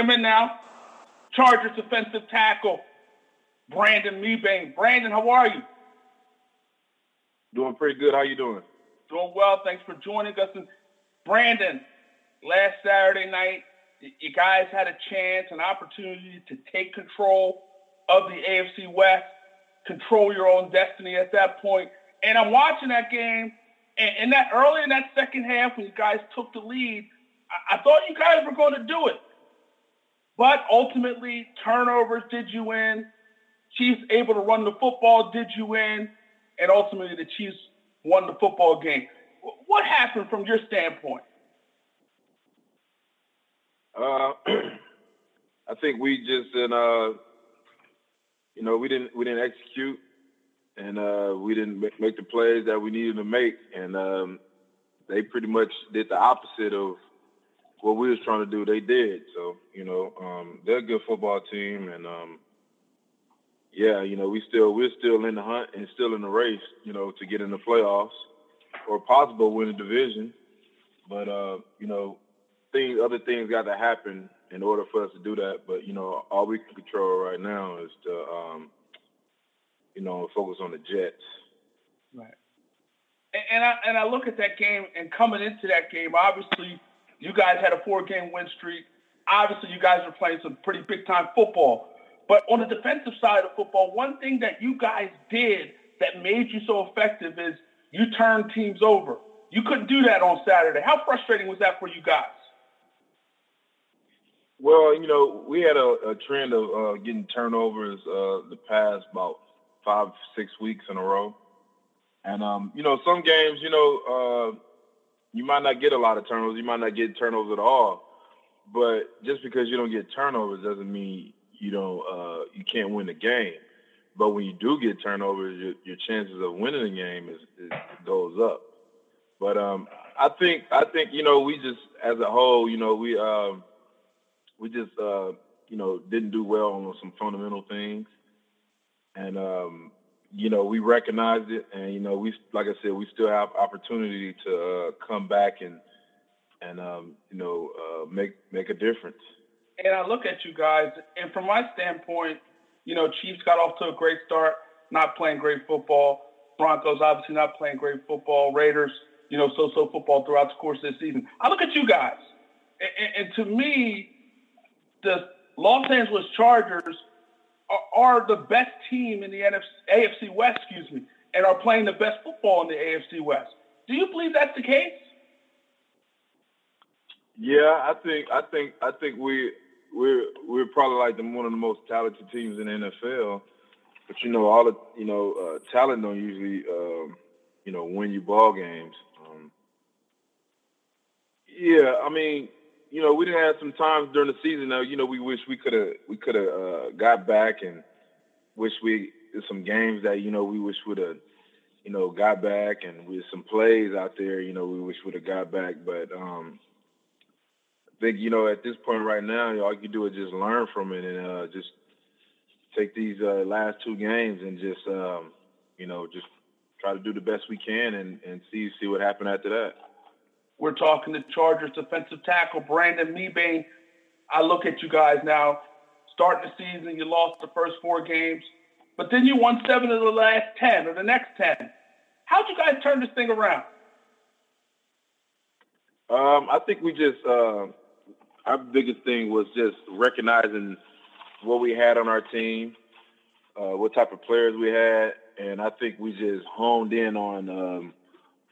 Him in now. Chargers defensive tackle, Brandon Mebane. Brandon, how are you? Doing pretty good. How you doing? Doing well. Thanks for joining us. And Brandon, last Saturday night, you guys had a chance, an opportunity to take control of the AFC West, control your own destiny at that point. And I'm watching that game, and, and that early in that second half, when you guys took the lead, I, I thought you guys were going to do it. But ultimately, turnovers did you win. Chiefs able to run the football did you win. And ultimately, the Chiefs won the football game. What happened from your standpoint? Uh, I think we just in uh, you know, we didn't we didn't execute, and uh, we didn't make the plays that we needed to make, and um, they pretty much did the opposite of what we was trying to do. They did. So you know, um, they're a good football team, and um, yeah, you know, we still we're still in the hunt and still in the race, you know, to get in the playoffs or possible win the division. But uh, you know, things other things got to happen in order for us to do that. But you know, all we can control right now is to um, you know focus on the Jets. Right. And, and I and I look at that game and coming into that game, obviously you guys had a four game win streak. Obviously, you guys were playing some pretty big time football. But on the defensive side of football, one thing that you guys did that made you so effective is you turned teams over. You couldn't do that on Saturday. How frustrating was that for you guys? Well, you know, we had a, a trend of uh, getting turnovers uh, the past about five, six weeks in a row. And, um, you know, some games, you know, uh, you might not get a lot of turnovers. You might not get turnovers at all. But just because you don't get turnovers doesn't mean you don't uh, you can't win the game. But when you do get turnovers, your, your chances of winning the game is, is goes up. But um, I think I think you know we just as a whole, you know, we um, we just uh, you know didn't do well on some fundamental things, and um, you know, we recognized it, and you know, we like I said, we still have opportunity to uh, come back and and um, you know uh, make make a difference. And I look at you guys, and from my standpoint, you know, Chiefs got off to a great start, not playing great football. Broncos obviously not playing great football. Raiders, you know, so-so football throughout the course of the season. I look at you guys, and, and to me, the Los Angeles Chargers are, the best team in the NFC, AFC West, excuse me, and are playing the best football in the AFC West. Do you believe that's the case? Yeah, I think I think I think we we're we're probably like the, one of the most talented teams in the NFL. But you know, all the you know uh, talent don't usually um, you know win you ball games. Um, yeah, I mean, you know, we didn't have some times during the season. Though, you know, we wish we could have we could have uh, got back and wish we some games that you know we wish would have you know got back and with some plays out there. You know, we wish would have got back, but um, I think you know at this point right now, all you can do is just learn from it and uh, just take these uh, last two games and just um, you know just try to do the best we can and, and see see what happened after that. We're talking to Chargers defensive tackle Brandon Mebane. I look at you guys now. Starting the season, you lost the first four games, but then you won seven of the last ten or the next ten. How'd you guys turn this thing around? Um, I think we just uh, our biggest thing was just recognizing what we had on our team, uh, what type of players we had, and I think we just honed in on um,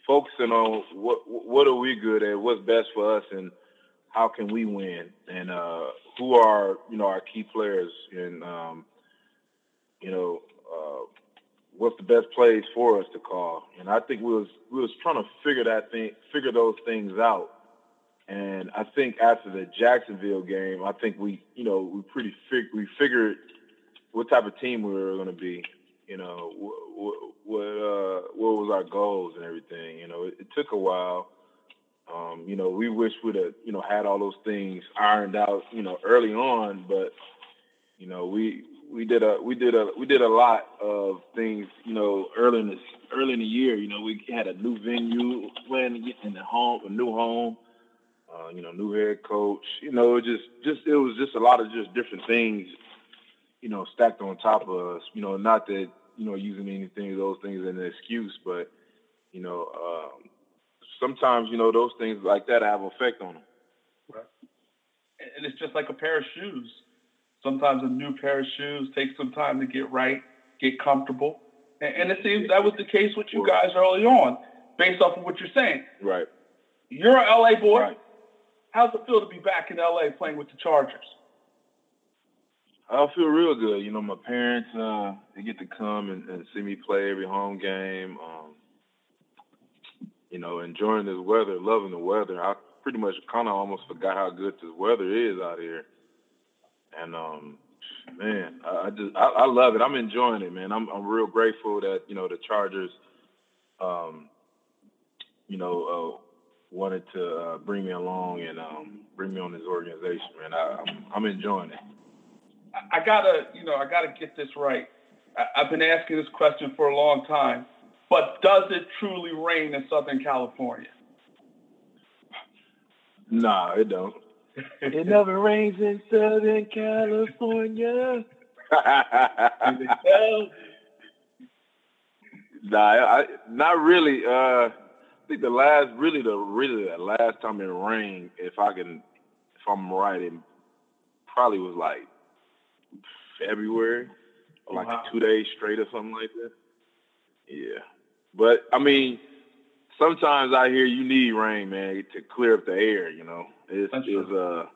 focusing on what what are we good at, what's best for us, and how can we win, and uh, who are you know our key players, and um, you know uh, what's the best plays for us to call. And I think we was we was trying to figure that thing, figure those things out. And I think after the Jacksonville game, I think we you know we pretty fig- we figured what type of team we were going to be you know, what what, uh, what was our goals and everything. You know, it, it took a while. Um, you know, we wish we'd have, you know, had all those things ironed out, you know, early on, but you know, we we did a we did a we did a lot of things, you know, early in the early in the year. You know, we had a new venue, playing in the home, a new home. Uh, you know, new head coach. You know, just just it was just a lot of just different things. You know, stacked on top of us. You know, not that you know using anything of those things as an excuse, but you know, um, sometimes you know those things like that have effect on them. Right. And it's just like a pair of shoes. Sometimes a new pair of shoes takes some time to get right, get comfortable. And, and it seems that was the case with you guys early on, based off of what you're saying. Right. You're an LA boy. Right. How's it feel to be back in LA playing with the Chargers? I feel real good. You know, my parents uh, they get to come and, and see me play every home game. Um, you know, enjoying this weather, loving the weather. I pretty much kind of almost forgot how good this weather is out here. And um, man, I, just I, I, love it. I'm enjoying it, man. I'm I'm real grateful that you know the Chargers, um, you know, uh, wanted to uh, bring me along and um, bring me on this organization, man. I, I'm I'm enjoying it. I gotta, you know, I gotta get this right. I, I've been asking this question for a long time, but does it truly rain in Southern California? Nah, it don't. it never rains in Southern California. nah, I, not really. Uh, I think the last, really, the really the last time it rained, if I can, if I'm right, it probably was like February, oh, like wow. two days straight or something like that. Yeah, but I mean, sometimes I hear you need rain, man, to clear up the air. You know, it's, it's uh,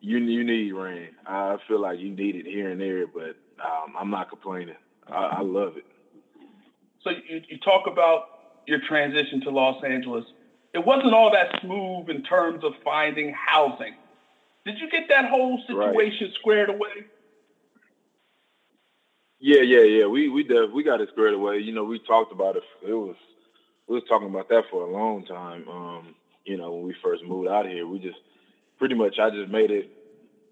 you you need rain. I feel like you need it here and there, but um, I'm not complaining. I, I love it. So you, you talk about your transition to Los Angeles. It wasn't all that smooth in terms of finding housing. Did you get that whole situation right. squared away? Yeah, yeah, yeah. We we did, we got it squared away. You know, we talked about it. It was we was talking about that for a long time. Um, you know, when we first moved out here, we just pretty much I just made it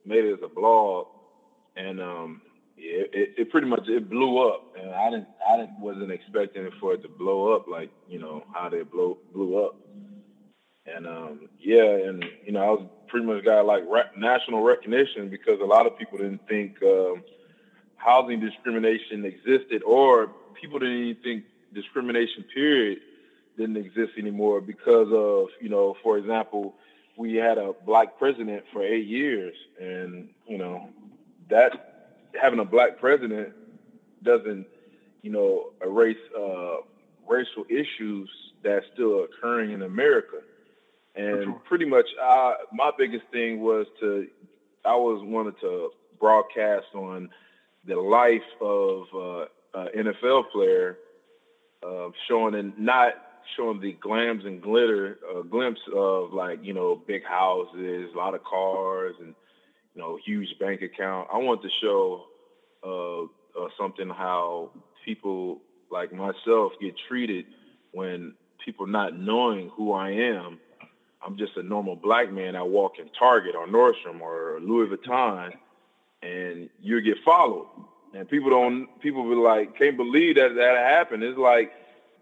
made it as a blog, and um, it, it, it pretty much it blew up, and I didn't I didn't wasn't expecting it for it to blow up like you know how they blow blew up, and um, yeah, and you know I was pretty much got like national recognition because a lot of people didn't think um, housing discrimination existed, or people didn't even think discrimination period didn't exist anymore because of, you know, for example, we had a black president for eight years, and you know, that having a black president doesn't, you know, erase uh, racial issues that's still occurring in America. And sure. pretty much, uh, my biggest thing was to, I was wanted to broadcast on the life of uh, an NFL player, uh, showing and not showing the glams and glitter, a glimpse of like you know big houses, a lot of cars, and you know huge bank account. I want to show uh, uh, something how people like myself get treated when people not knowing who I am. I'm just a normal black man. I walk in Target or Nordstrom or Louis Vuitton, and you get followed. And people don't. People be like, can't believe that that happened. It's like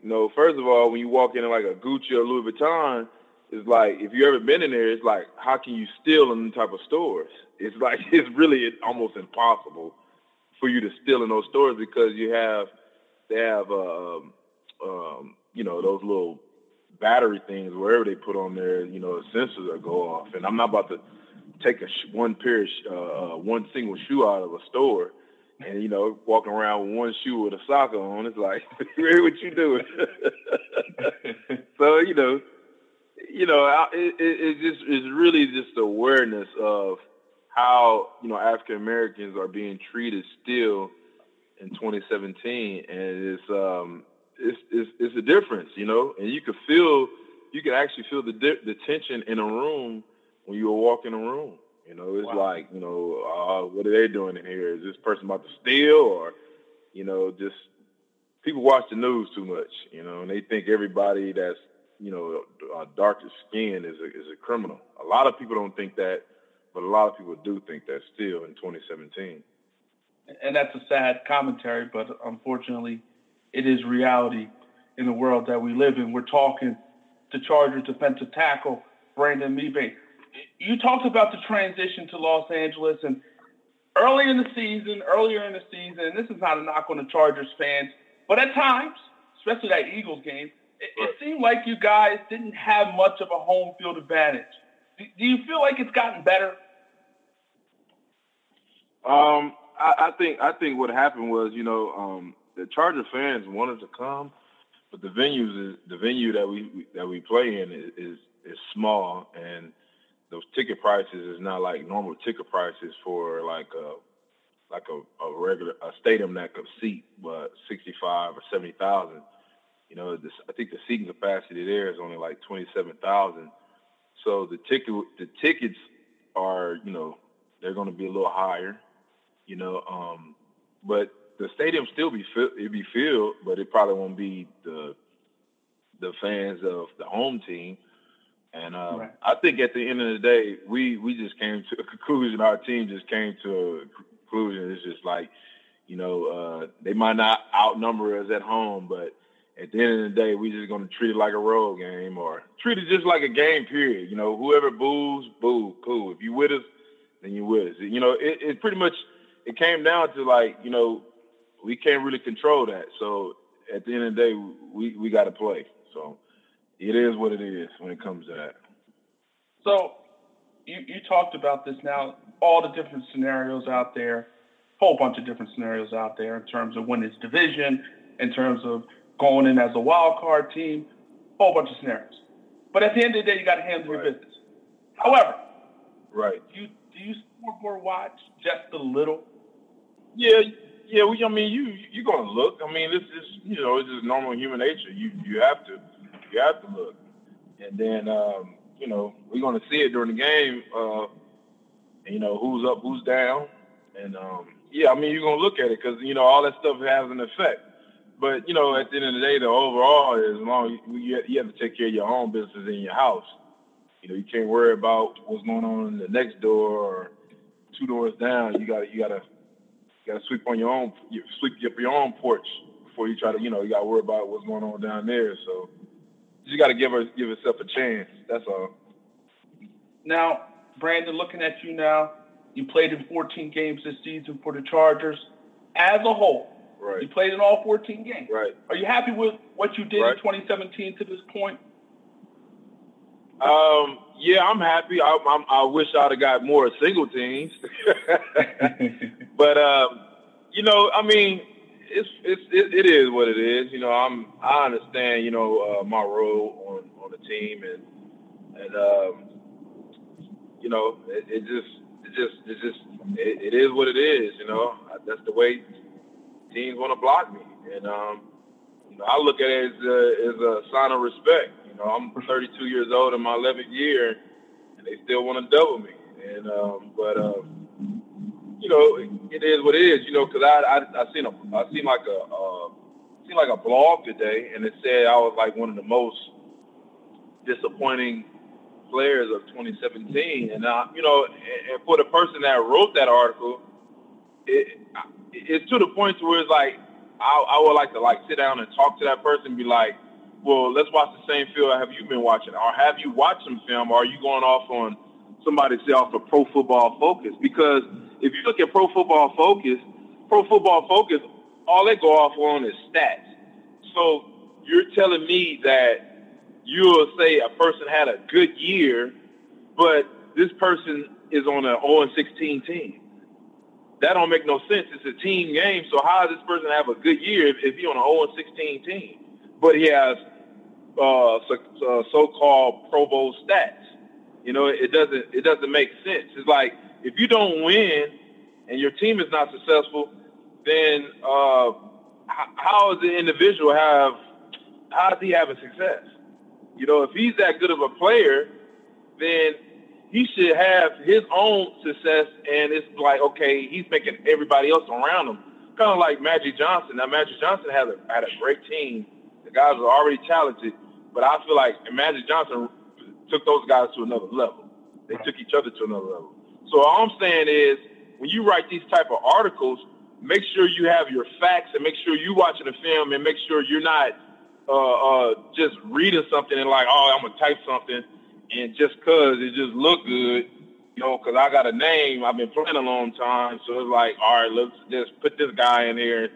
you know, first of all, when you walk in like a Gucci or Louis Vuitton, it's like if you ever been in there, it's like how can you steal in them type of stores? It's like it's really almost impossible for you to steal in those stores because you have they have uh, um, um, you know those little battery things wherever they put on there, you know, sensors that go off. And I'm not about to take a sh- one pair, of sh- uh, uh one single shoe out of a store and you know, walking around with one shoe with a sock on, it's like, what you doing? so you know, you know, it, it, it just is really just awareness of how you know African Americans are being treated still in 2017, and it's um, it's, it's it's a difference, you know, and you could feel, you could actually feel the the tension in a room when you walk in the room. You know, it's wow. like, you know, uh, what are they doing in here? Is this person about to steal or, you know, just people watch the news too much, you know, and they think everybody that's, you know, uh, darker skin is a, is a criminal. A lot of people don't think that, but a lot of people do think that still in 2017. And that's a sad commentary, but unfortunately, it is reality in the world that we live in. We're talking to Charger defensive tackle Brandon Mebane. You talked about the transition to Los Angeles and early in the season, earlier in the season, and this is not a knock on the Chargers fans, but at times, especially that Eagles game, it, it seemed like you guys didn't have much of a home field advantage. Do, do you feel like it's gotten better? Um, I, I think I think what happened was, you know, um, the Charger fans wanted to come, but the venues is the venue that we that we play in is is, is small, and those ticket prices is not like normal ticket prices for like a like a, a regular a stadium that could seat but sixty five or seventy thousand. You know, this, I think the seating capacity there is only like twenty seven thousand. So the ticket the tickets are you know they're going to be a little higher. You know, um, but the stadium still be it be filled, but it probably won't be the the fans of the home team. And uh, right. I think at the end of the day, we we just came to a conclusion. Our team just came to a conclusion. It's just like, you know, uh, they might not outnumber us at home, but at the end of the day, we just going to treat it like a road game or treat it just like a game. Period. You know, whoever boos, boo, cool. If you with us, then you with us. You know, it, it pretty much it came down to like, you know, we can't really control that. So at the end of the day, we we got to play. So it is what it is when it comes to that. So you, you talked about this now, all the different scenarios out there, whole bunch of different scenarios out there in terms of winning division, in terms of going in as a wild card team, whole bunch of scenarios. But at the end of the day, you got to handle right. your business. However, right? Do you do you scoreboard watch just a little? Yeah, yeah. We, I mean, you you're gonna look. I mean, this is you know, it's just normal human nature. You you have to you have to look. And then, um, you know, we're going to see it during the game, uh, you know, who's up, who's down. And, um, yeah, I mean, you're going to look at it because, you know, all that stuff has an effect. But, you know, at the end of the day, the overall is as long you, you have to take care of your own business in your house. You know, you can't worry about what's going on in the next door or two doors down. You got you got to, you got to sweep on your own, sweep up your own porch before you try to, you know, you got to worry about what's going on down there. So, you got to give her give herself a chance. That's all. Now, Brandon, looking at you now, you played in 14 games this season for the Chargers. As a whole, right. you played in all 14 games. Right. Are you happy with what you did right. in 2017 to this point? Um, yeah, I'm happy. I, I'm, i wish I'd have got more single teams, but um, you know, I mean, it's it's it, it is what it is. You know, I'm I understand. You know, uh, my role on on the team, and and um, you know, it, it just it just it just it, it is what it is. You know, that's the way teams want to block me, and um, you know, I look at it as a, as a sign of respect. You know, I'm 32 years old in my 11th year, and they still want to double me. And um, but um, you know, it is what it is. You know, because I, I I seen a I seen like a uh, seen like a blog today, and it said I was like one of the most disappointing players of 2017. And uh, you know, and for the person that wrote that article, it it's to the point to where it's like I, I would like to like sit down and talk to that person, and be like, well, let's watch the same film have you been watching, or have you watched some film, or are you going off on somebody say off of Pro Football Focus because if you look at Pro Football Focus, Pro Football Focus, all they go off on is stats. So you're telling me that you'll say a person had a good year, but this person is on an 0 16 team. That don't make no sense. It's a team game. So how does this person have a good year if, if he's on an 0 16 team? But he has uh, so, uh, so-called Pro Bowl stats. You know, it doesn't it doesn't make sense. It's like if you don't win and your team is not successful, then uh, how does the individual have how is he having success? You know, if he's that good of a player, then he should have his own success. And it's like, okay, he's making everybody else around him kind of like Magic Johnson. Now, Magic Johnson had a had a great team. The guys were already talented, but I feel like Magic Johnson took those guys to another level. They took each other to another level. So all I'm saying is, when you write these type of articles, make sure you have your facts and make sure you're watching the film and make sure you're not uh, uh, just reading something and like, oh, I'm gonna type something and just cause it just looked good, you know, cause I got a name, I've been playing a long time, so it's like, all right, let's just put this guy in here,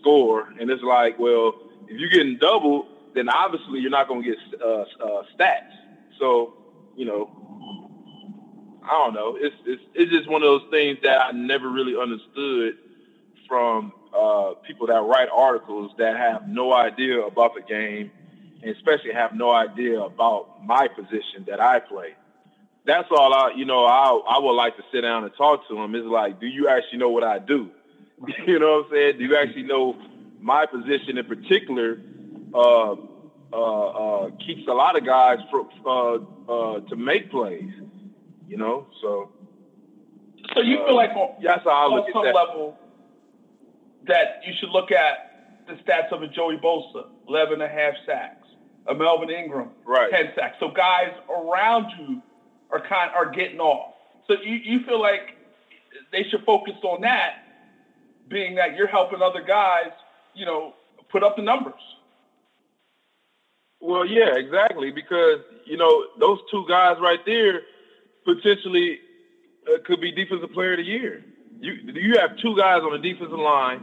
score, and it's like, well, if you're getting double, then obviously you're not going to get uh, uh, stats. So, you know, I don't know. It's it's it's just one of those things that I never really understood from uh, people that write articles that have no idea about the game, and especially have no idea about my position that I play. That's all I, you know, I I would like to sit down and talk to them. Is like, do you actually know what I do? you know what I'm saying? Do you actually know my position in particular? Uh, uh, uh, keeps a lot of guys for, uh, uh, to make plays. You know, so. So you feel like on, that's how I look some that. level that you should look at the stats of a Joey Bosa, 11 and a half sacks, a Melvin Ingram, right. 10 sacks. So guys around you are kind are getting off. So you, you feel like they should focus on that, being that you're helping other guys, you know, put up the numbers. Well, yeah, exactly. Because you know those two guys right there potentially uh, could be defensive player of the year. You you have two guys on the defensive line,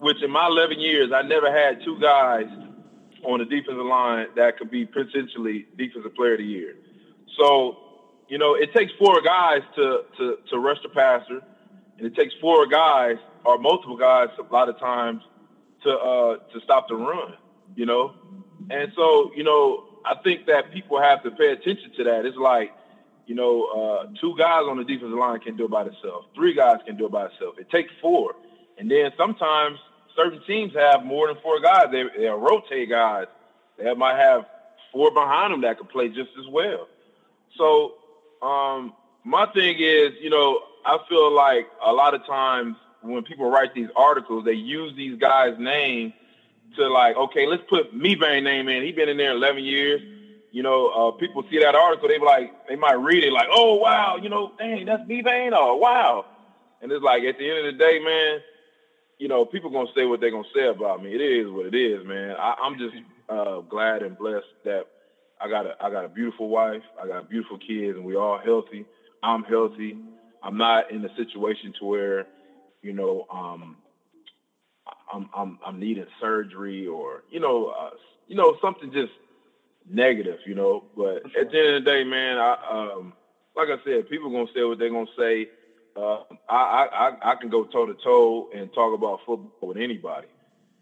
which in my 11 years I never had two guys on the defensive line that could be potentially defensive player of the year. So you know it takes four guys to to to rush the passer, and it takes four guys or multiple guys a lot of times to uh to stop the run. You know, and so, you know, I think that people have to pay attention to that. It's like, you know, uh, two guys on the defensive line can do it by themselves. Three guys can do it by themselves. It takes four. And then sometimes certain teams have more than four guys. They, they'll rotate guys. They might have four behind them that can play just as well. So um, my thing is, you know, I feel like a lot of times when people write these articles, they use these guys' names – to like, okay, let's put Mebane name in. He been in there 11 years. You know, uh, people see that article, they be like, they might read it like, oh wow, you know, dang, that's Mebane. Oh wow, and it's like at the end of the day, man, you know, people gonna say what they're gonna say about me. It is what it is, man. I, I'm just uh, glad and blessed that I got a I got a beautiful wife, I got beautiful kids, and we all healthy. I'm healthy. I'm not in a situation to where, you know, um, I'm I'm I'm needing surgery or you know uh, you know something just negative, you know. But at the end of the day, man, I um like I said, people gonna say what they're gonna say. Uh, I, I I can go toe to toe and talk about football with anybody,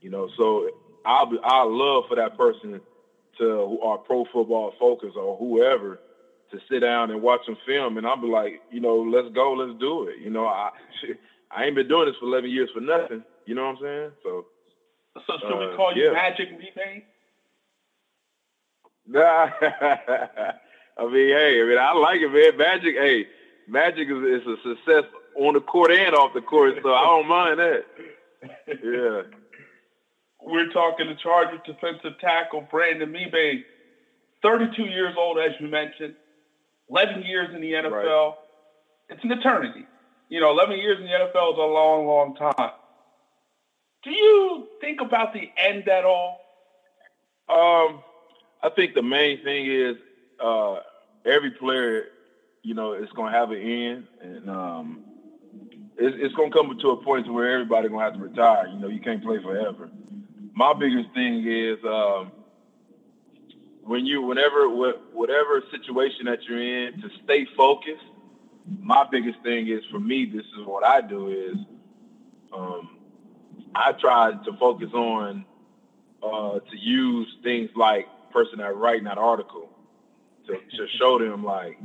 you know. So I'll be I love for that person to who are pro football focus or whoever to sit down and watch some film, and I'll be like, you know, let's go, let's do it. You know, I I ain't been doing this for 11 years for nothing. You know what I'm saying? So. So should uh, we call you yeah. Magic Mebane? Nah. I mean, hey, I mean, I like it, man. Magic, hey, Magic is, is a success on the court and off the court, so I don't mind that. Yeah. We're talking the Chargers defensive tackle Brandon Mebane, 32 years old, as you mentioned, 11 years in the NFL. Right. It's an eternity. You know, 11 years in the NFL is a long, long time. Do you think about the end at all? Um, I think the main thing is uh, every player, you know, is going to have an end, and um, it's, it's going to come to a point where everybody's going to have to retire. You know, you can't play forever. My biggest thing is um, when you, whenever, whatever situation that you're in, to stay focused. My biggest thing is for me, this is what I do is um, I tried to focus on uh, to use things like person that writing that article to, to show them like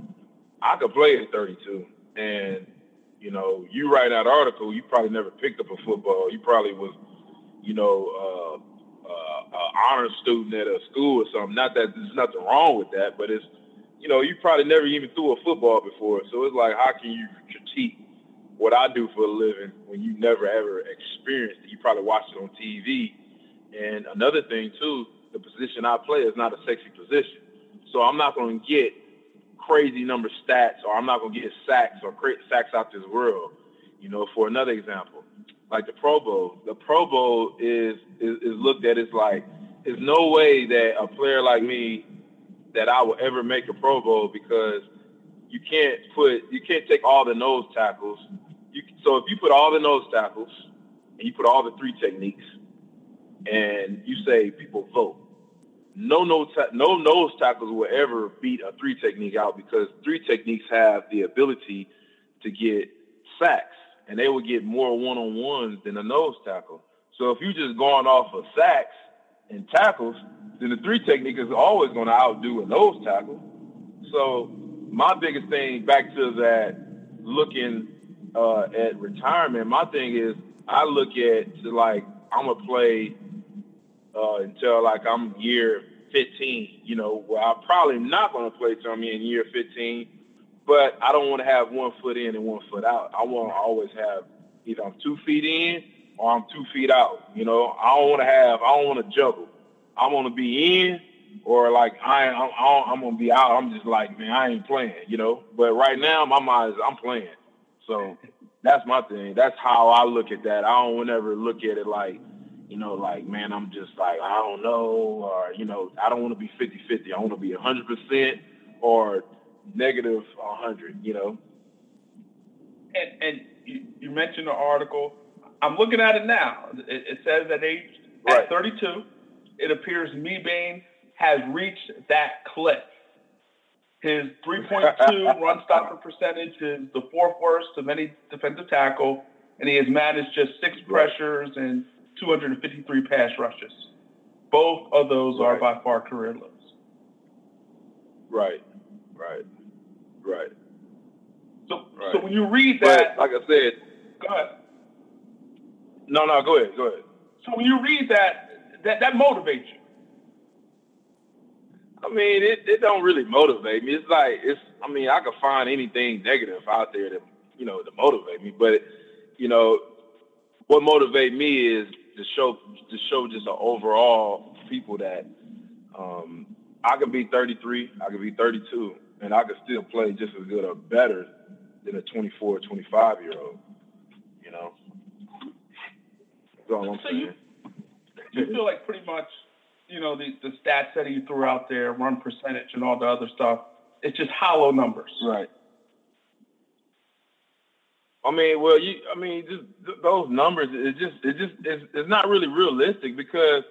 I could play at 32, and you know, you write that article, you probably never picked up a football. You probably was, you know, uh, uh, an honor student at a school or something. Not that there's nothing wrong with that, but it's, you know, you probably never even threw a football before. So it's like, how can you critique what I do for a living when you never ever experienced it. You probably watched it on TV. And another thing too, the position I play is not a sexy position. So I'm not going to get crazy number stats or I'm not going to get sacks or create sacks out this world. You know, for another example, like the Pro Bowl, the Pro Bowl is, is, is looked at as like, there's no way that a player like me that I will ever make a Pro Bowl because you can't put you can't take all the nose tackles. You, so if you put all the nose tackles and you put all the three techniques, and you say people vote, no no ta- no nose tackles will ever beat a three technique out because three techniques have the ability to get sacks and they will get more one on ones than a nose tackle. So if you're just going off of sacks and tackles, then the three technique is always going to outdo a nose tackle. So my biggest thing back to that looking uh, at retirement, my thing is I look at like I'm gonna play uh, until like I'm year 15. You know, where I'm probably not gonna play till I'm in year 15, but I don't want to have one foot in and one foot out. I want to always have either I'm two feet in or I'm two feet out. You know, I don't want to have I don't want to juggle. I want to be in or like I I'm, I'm gonna be out. I'm just like man, I ain't playing, you know. But right now, my mind is I'm playing. So that's my thing. That's how I look at that. I don't ever look at it like, you know, like man, I'm just like I don't know, or you know, I don't want to be 50-50. I want to be 100 percent or negative 100. You know. And, and you, you, mentioned the article. I'm looking at it now. It, it says that age right. at 32, it appears Mebane has reached that cliff. His 3.2 run stopper percentage is the fourth worst of any defensive tackle, and he has managed just six pressures and 253 pass rushes. Both of those right. are by far career lows. Right, right, right. So, right. so when you read that, but like I said, go ahead. No, no, go ahead, go ahead. So when you read that, that that motivates you. I mean, it, it don't really motivate me. It's like it's. I mean, I could find anything negative out there to you know to motivate me, but you know, what motivate me is to show to show just an overall people that um, I could be 33, I could be 32, and I could still play just as good or better than a 24, 25 year old. You know, that's all I'm so saying. You, you feel like pretty much you know, the, the stats that he threw out there, run percentage and all the other stuff, it's just hollow numbers. Right. I mean, well, you, I mean, just those numbers, it just, it just, it's, it's not really realistic because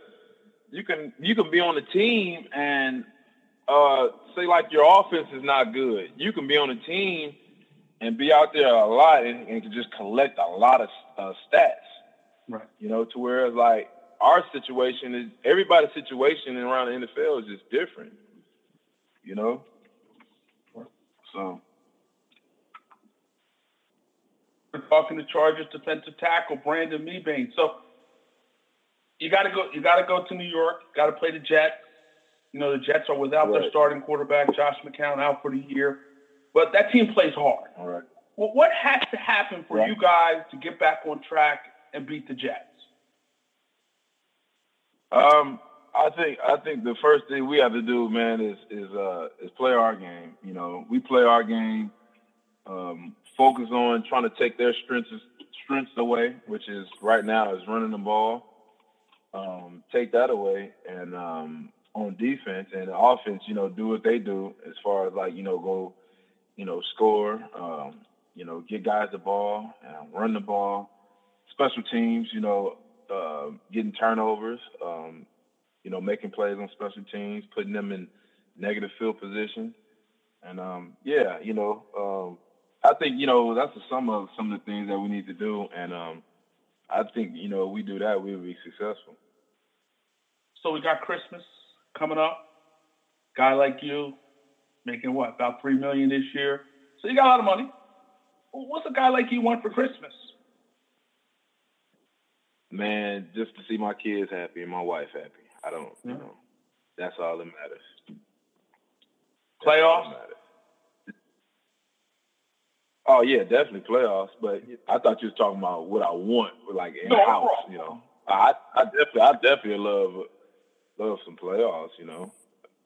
you can, you can be on a team and, uh, say like your offense is not good. You can be on a team and be out there a lot and, and just collect a lot of uh, stats. Right. You know, to where it's like, our situation is everybody's situation around the NFL is just different, you know. So we're talking to Chargers defensive tackle Brandon Mebane. So you got to go. You got to go to New York. Got to play the Jets. You know the Jets are without right. their starting quarterback Josh McCown out for the year, but that team plays hard. All right. Well, what has to happen for right. you guys to get back on track and beat the Jets? Um, I think I think the first thing we have to do, man, is is uh is play our game. You know, we play our game. Um, focus on trying to take their strengths strengths away, which is right now is running the ball. Um, take that away, and um, on defense and offense, you know, do what they do as far as like you know go, you know, score. Um, you know, get guys the ball, and run the ball. Special teams, you know, uh, getting turnovers, um, you know, making plays on special teams, putting them in negative field position, and um, yeah, you know, um, I think you know that's a sum of some of the things that we need to do, and um, I think you know we do that, we'll be successful. So we got Christmas coming up. Guy like you, making what about three million this year? So you got a lot of money. What's a guy like you want for Christmas? Man, just to see my kids happy and my wife happy. I don't, you know, that's all that matters. Playoffs. Oh yeah, definitely playoffs. But I thought you was talking about what I want, like in no, house. You know, I I definitely I definitely love love some playoffs. You know,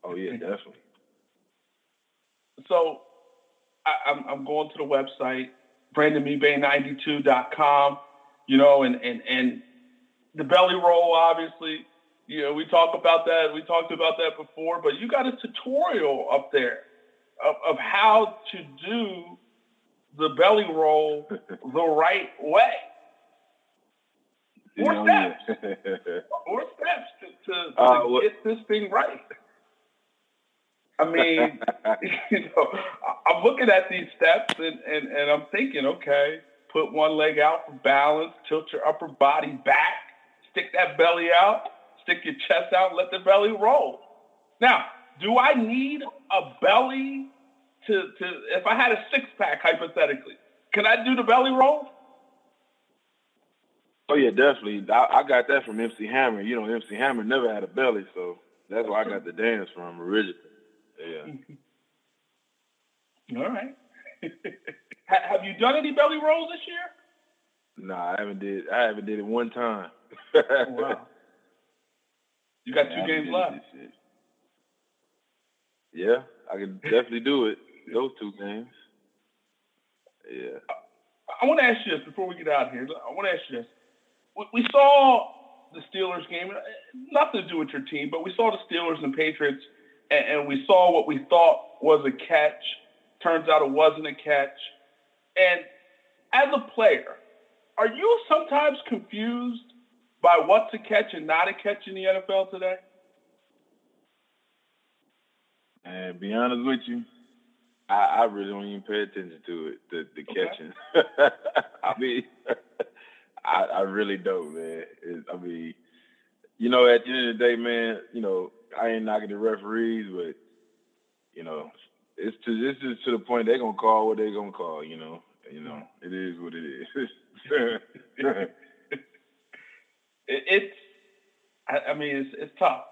oh yeah, definitely. So I, I'm I'm going to the website brandonmebane92.com. You know, and and and the belly roll, obviously, You know, we talk about that. We talked about that before, but you got a tutorial up there of, of how to do the belly roll the right way. Four steps. Four steps to, to, to uh, get this thing right. I mean, you know, I'm looking at these steps and, and, and I'm thinking, okay, put one leg out for balance, tilt your upper body back, stick that belly out, stick your chest out, let the belly roll. Now, do I need a belly to, to if I had a six pack hypothetically, can I do the belly roll? Oh yeah, definitely. I, I got that from MC Hammer. You know, MC Hammer never had a belly, so that's where I got the dance from originally. Yeah. All right. Have you done any belly rolls this year? No, I haven't did. I haven't did it one time. Oh, wow. You got two games left. Yeah, I can definitely do it. Those two games. Yeah. I, I want to ask you this before we get out of here. I want to ask you this. We, we saw the Steelers game. Uh, Nothing to do with your team, but we saw the Steelers and Patriots, and, and we saw what we thought was a catch. Turns out it wasn't a catch. And as a player, are you sometimes confused by what's a catch and not a catch in the NFL today? And be honest with you, I, I really don't even pay attention to it, the, the okay. catching. I mean, I, I really don't, man. It, I mean, you know, at the end of the day, man, you know, I ain't knocking the referees, but you know, it's to this is to the point they're gonna call what they're gonna call. You know, you know, it is what it is. it, it's, I, I mean, it's it's tough.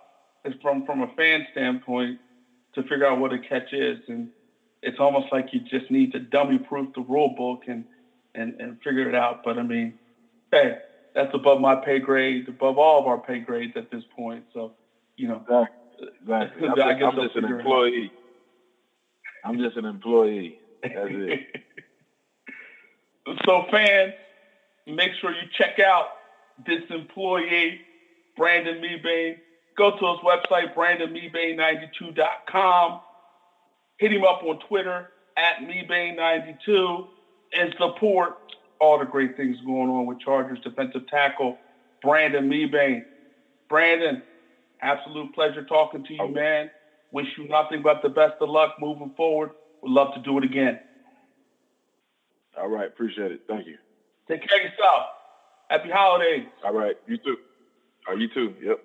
It's from from a fan standpoint to figure out what a catch is, and it's almost like you just need to dummy proof the rule book and and and figure it out. But I mean, hey, that's above my pay grade, above all of our pay grades at this point. So, you know, exactly. I'm, I guess I'm just an employee. I'm just an employee. That's it. so, fans, make sure you check out this employee, Brandon Mebane. Go to his website, brandonmebane92.com. Hit him up on Twitter at Mebane92 and support all the great things going on with Chargers defensive tackle Brandon Mebane. Brandon, absolute pleasure talking to you, oh. man. Wish you nothing but the best of luck moving forward. Would love to do it again. All right, appreciate it. Thank you. Take care of yourself. Happy holidays. All right, you too. Are oh, you too? Yep.